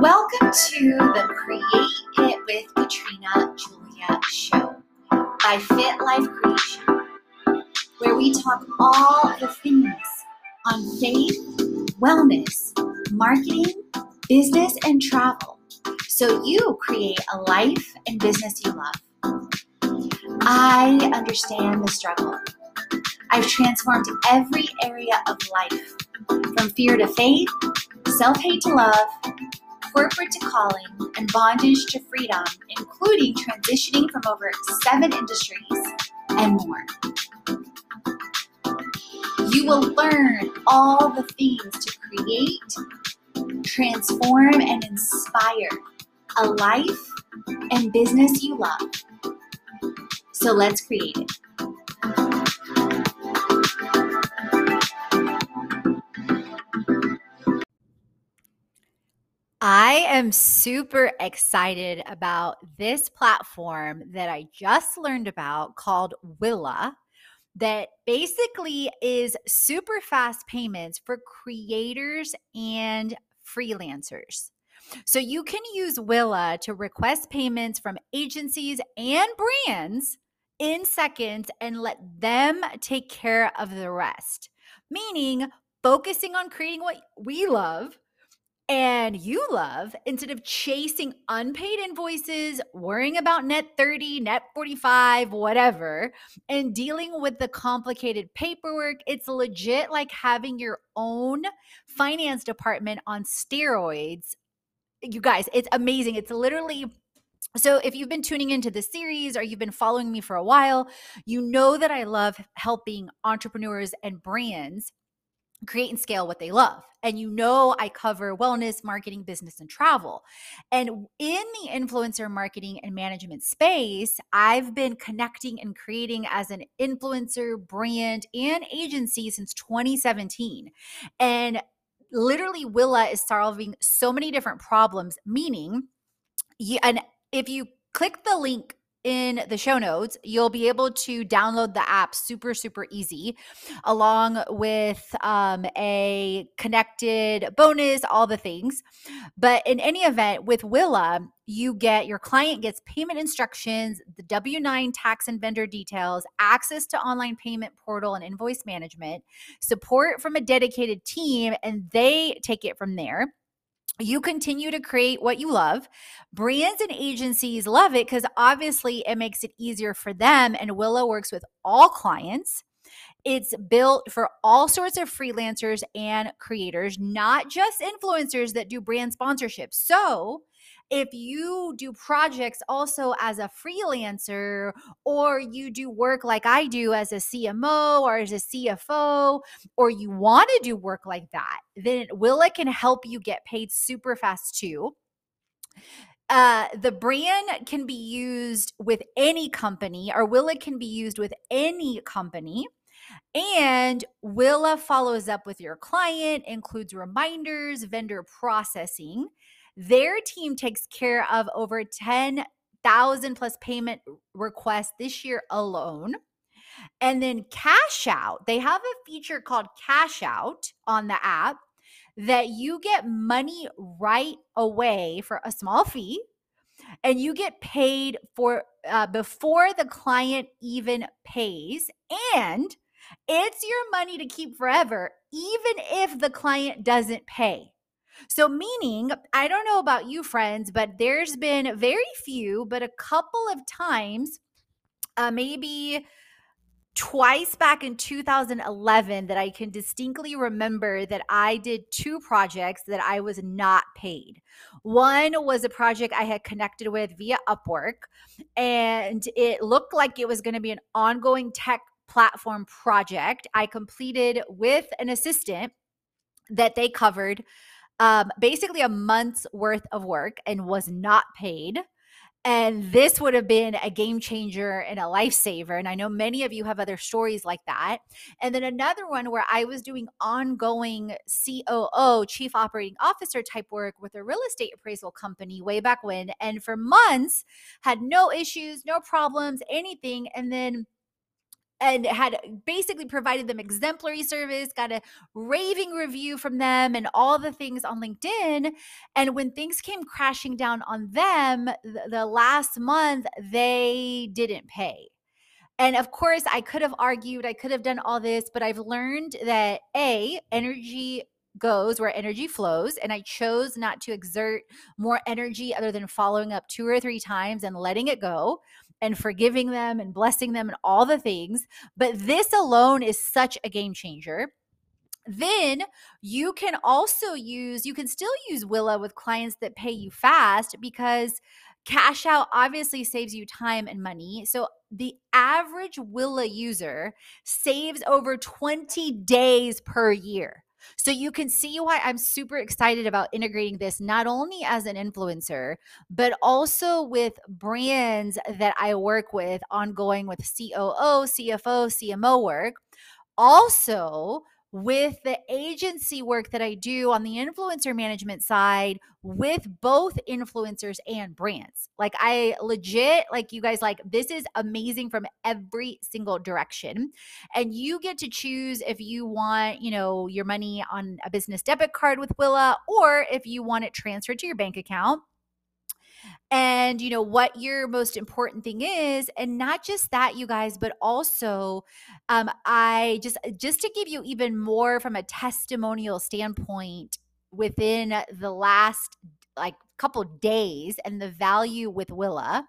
Welcome to the Create It with Katrina Julia show by Fit Life Creation, where we talk all the things on faith, wellness, marketing, business, and travel so you create a life and business you love. I understand the struggle. I've transformed every area of life from fear to faith, self hate to love, corporate to calling, and bondage to freedom, including transitioning from over seven industries and more. You will learn all the things to create, transform, and inspire a life and business you love. So let's create it. I am super excited about this platform that I just learned about called Willa, that basically is super fast payments for creators and freelancers. So you can use Willa to request payments from agencies and brands in seconds and let them take care of the rest, meaning focusing on creating what we love and you love instead of chasing unpaid invoices, worrying about net 30, net 45, whatever, and dealing with the complicated paperwork. It's legit like having your own finance department on steroids. You guys, it's amazing. It's literally so, if you've been tuning into the series or you've been following me for a while, you know that I love helping entrepreneurs and brands create and scale what they love. And you know, I cover wellness, marketing, business, and travel. And in the influencer marketing and management space, I've been connecting and creating as an influencer, brand, and agency since 2017. And literally, Willa is solving so many different problems, meaning, and if you click the link in the show notes, you'll be able to download the app super, super easy, along with um, a connected bonus, all the things. But in any event, with Willa, you get your client gets payment instructions, the W 9 tax and vendor details, access to online payment portal and invoice management, support from a dedicated team, and they take it from there you continue to create what you love. Brands and agencies love it because obviously it makes it easier for them. And Willa works with all clients. It's built for all sorts of freelancers and creators, not just influencers that do brand sponsorships. So if you do projects also as a freelancer or you do work like I do as a CMO or as a CFO or you want to do work like that, then Willa can help you get paid super fast too. Uh, the brand can be used with any company, or Willa can be used with any company. And Willa follows up with your client, includes reminders, vendor processing. Their team takes care of over 10,000 plus payment requests this year alone. And then cash out, they have a feature called cash out on the app that you get money right away for a small fee and you get paid for uh, before the client even pays and it's your money to keep forever even if the client doesn't pay so, meaning, I don't know about you, friends, but there's been very few, but a couple of times, uh, maybe twice back in 2011 that I can distinctly remember that I did two projects that I was not paid. One was a project I had connected with via Upwork, and it looked like it was going to be an ongoing tech platform project. I completed with an assistant that they covered um, basically a month's worth of work and was not paid. And this would have been a game changer and a lifesaver. And I know many of you have other stories like that. And then another one where I was doing ongoing COO, chief operating officer type work with a real estate appraisal company way back when. And for months had no issues, no problems, anything. And then and had basically provided them exemplary service, got a raving review from them, and all the things on LinkedIn. And when things came crashing down on them the, the last month, they didn't pay. And of course, I could have argued, I could have done all this, but I've learned that A, energy goes where energy flows. And I chose not to exert more energy other than following up two or three times and letting it go and forgiving them and blessing them and all the things. But this alone is such a game changer. Then you can also use, you can still use Willa with clients that pay you fast because cash out obviously saves you time and money. So the average Willa user saves over 20 days per year. So you can see why I'm super excited about integrating this not only as an influencer, but also with brands that I work with ongoing with COO, CFO, CMO work. Also, with the agency work that I do on the influencer management side with both influencers and brands. Like I legit like you guys like this is amazing from every single direction. And you get to choose if you want, you know, your money on a business debit card with Willa or if you want it transferred to your bank account and you know what your most important thing is and not just that you guys but also um i just just to give you even more from a testimonial standpoint within the last like couple days and the value with willa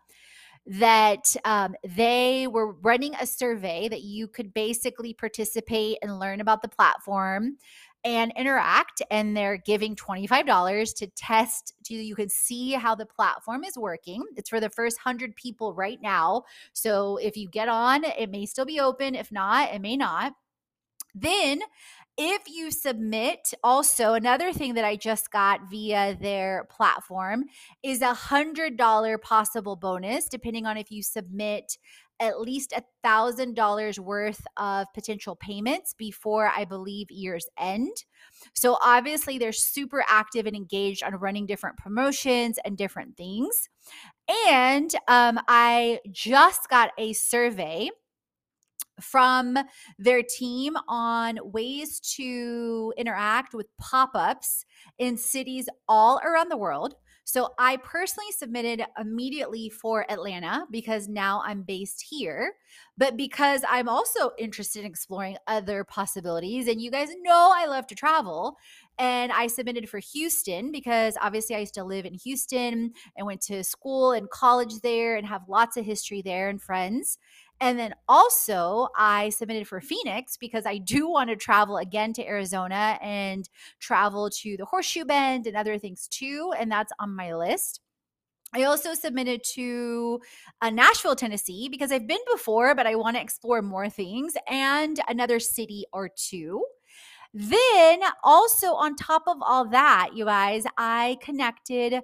that um, they were running a survey that you could basically participate and learn about the platform and interact and they're giving $25 to test to you can see how the platform is working. It's for the first 100 people right now. So if you get on it may still be open. If not it may not. Then if you submit also another thing that i just got via their platform is a hundred dollar possible bonus depending on if you submit at least a thousand dollars worth of potential payments before I believe year's end. So obviously they're super active and engaged on running different promotions and different things. And um, I just got a survey from their team on ways to interact with pop ups in cities all around the world. So I personally submitted immediately for Atlanta because now I'm based here, but because I'm also interested in exploring other possibilities. And you guys know I love to travel. And I submitted for Houston because obviously I used to live in Houston and went to school and college there and have lots of history there and friends. And then also, I submitted for Phoenix because I do want to travel again to Arizona and travel to the Horseshoe Bend and other things too. And that's on my list. I also submitted to uh, Nashville, Tennessee, because I've been before, but I want to explore more things and another city or two. Then, also on top of all that, you guys, I connected.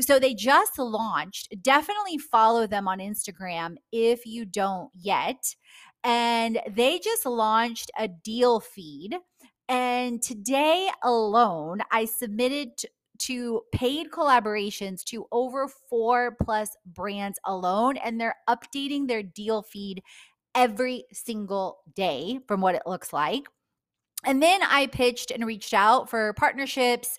So they just launched. Definitely follow them on Instagram if you don't yet. And they just launched a deal feed. And today alone, I submitted to paid collaborations to over four plus brands alone. And they're updating their deal feed every single day from what it looks like. And then I pitched and reached out for partnerships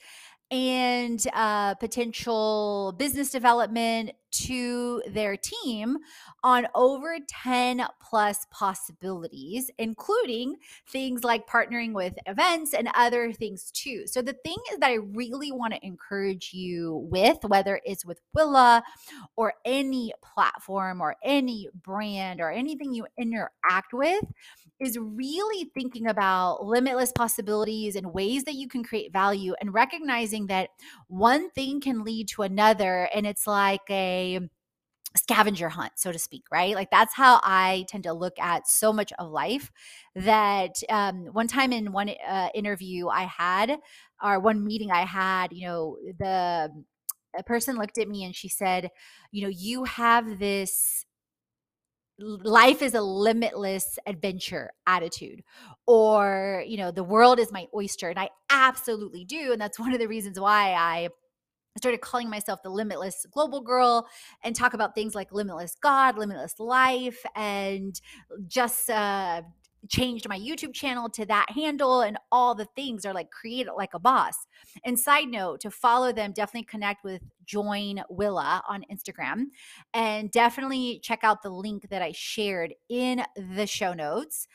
and uh, potential business development to their team on over 10 plus possibilities, including things like partnering with events and other things too. So, the thing that I really want to encourage you with, whether it's with Willa or any platform or any brand or anything you interact with, is really thinking about limitless possibilities and ways that you can create value and recognizing that one thing can lead to another. And it's like a scavenger hunt, so to speak, right? Like that's how I tend to look at so much of life. That um, one time in one uh, interview I had, or one meeting I had, you know, the a person looked at me and she said, you know, you have this life is a limitless adventure attitude or you know the world is my oyster and i absolutely do and that's one of the reasons why i I started calling myself the limitless global girl and talk about things like limitless God, limitless life, and just uh, changed my YouTube channel to that handle and all the things are like create it like a boss. And side note to follow them, definitely connect with Join Willa on Instagram and definitely check out the link that I shared in the show notes.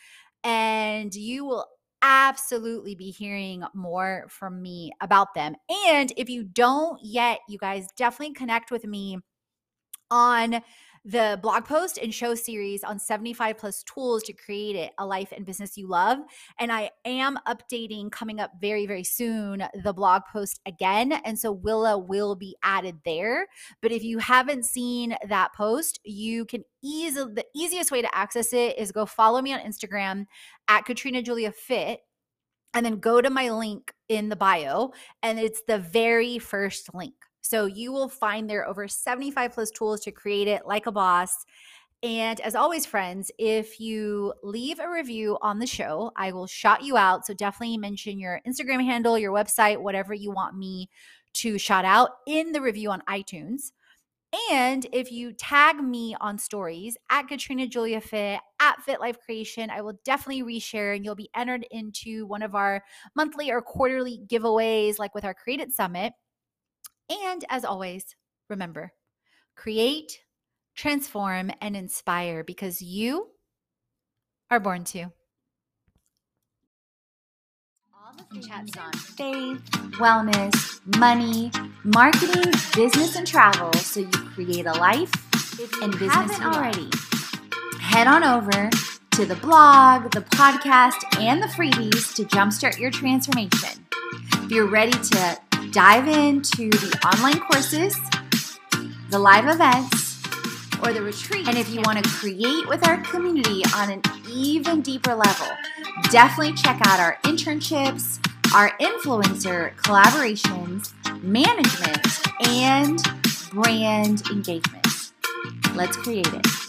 And you will absolutely be hearing more from me about them. And if you don't yet, you guys definitely connect with me on the blog post and show series on 75 plus tools to create it a life and business you love. And I am updating coming up very, very soon the blog post again. And so Willa will be added there. But if you haven't seen that post, you can easily, the easiest way to access it is go follow me on Instagram at Katrina Julia Fit and then go to my link in the bio. And it's the very first link. So you will find there over 75 plus tools to create it like a boss. And as always, friends, if you leave a review on the show, I will shout you out. So definitely mention your Instagram handle, your website, whatever you want me to shout out in the review on iTunes. And if you tag me on stories at Katrina Julia Fit, at Fit Life Creation, I will definitely reshare and you'll be entered into one of our monthly or quarterly giveaways, like with our Create It Summit. And as always, remember create, transform, and inspire because you are born to. All the chats on faith, wellness, money, marketing, business, and travel so you create a life and business already. Head on over to the blog, the podcast, and the freebies to jumpstart your transformation. If you're ready to dive into the online courses, the live events, or the retreat. And if you want to create with our community on an even deeper level, definitely check out our internships, our influencer collaborations, management, and brand engagement. Let's create it.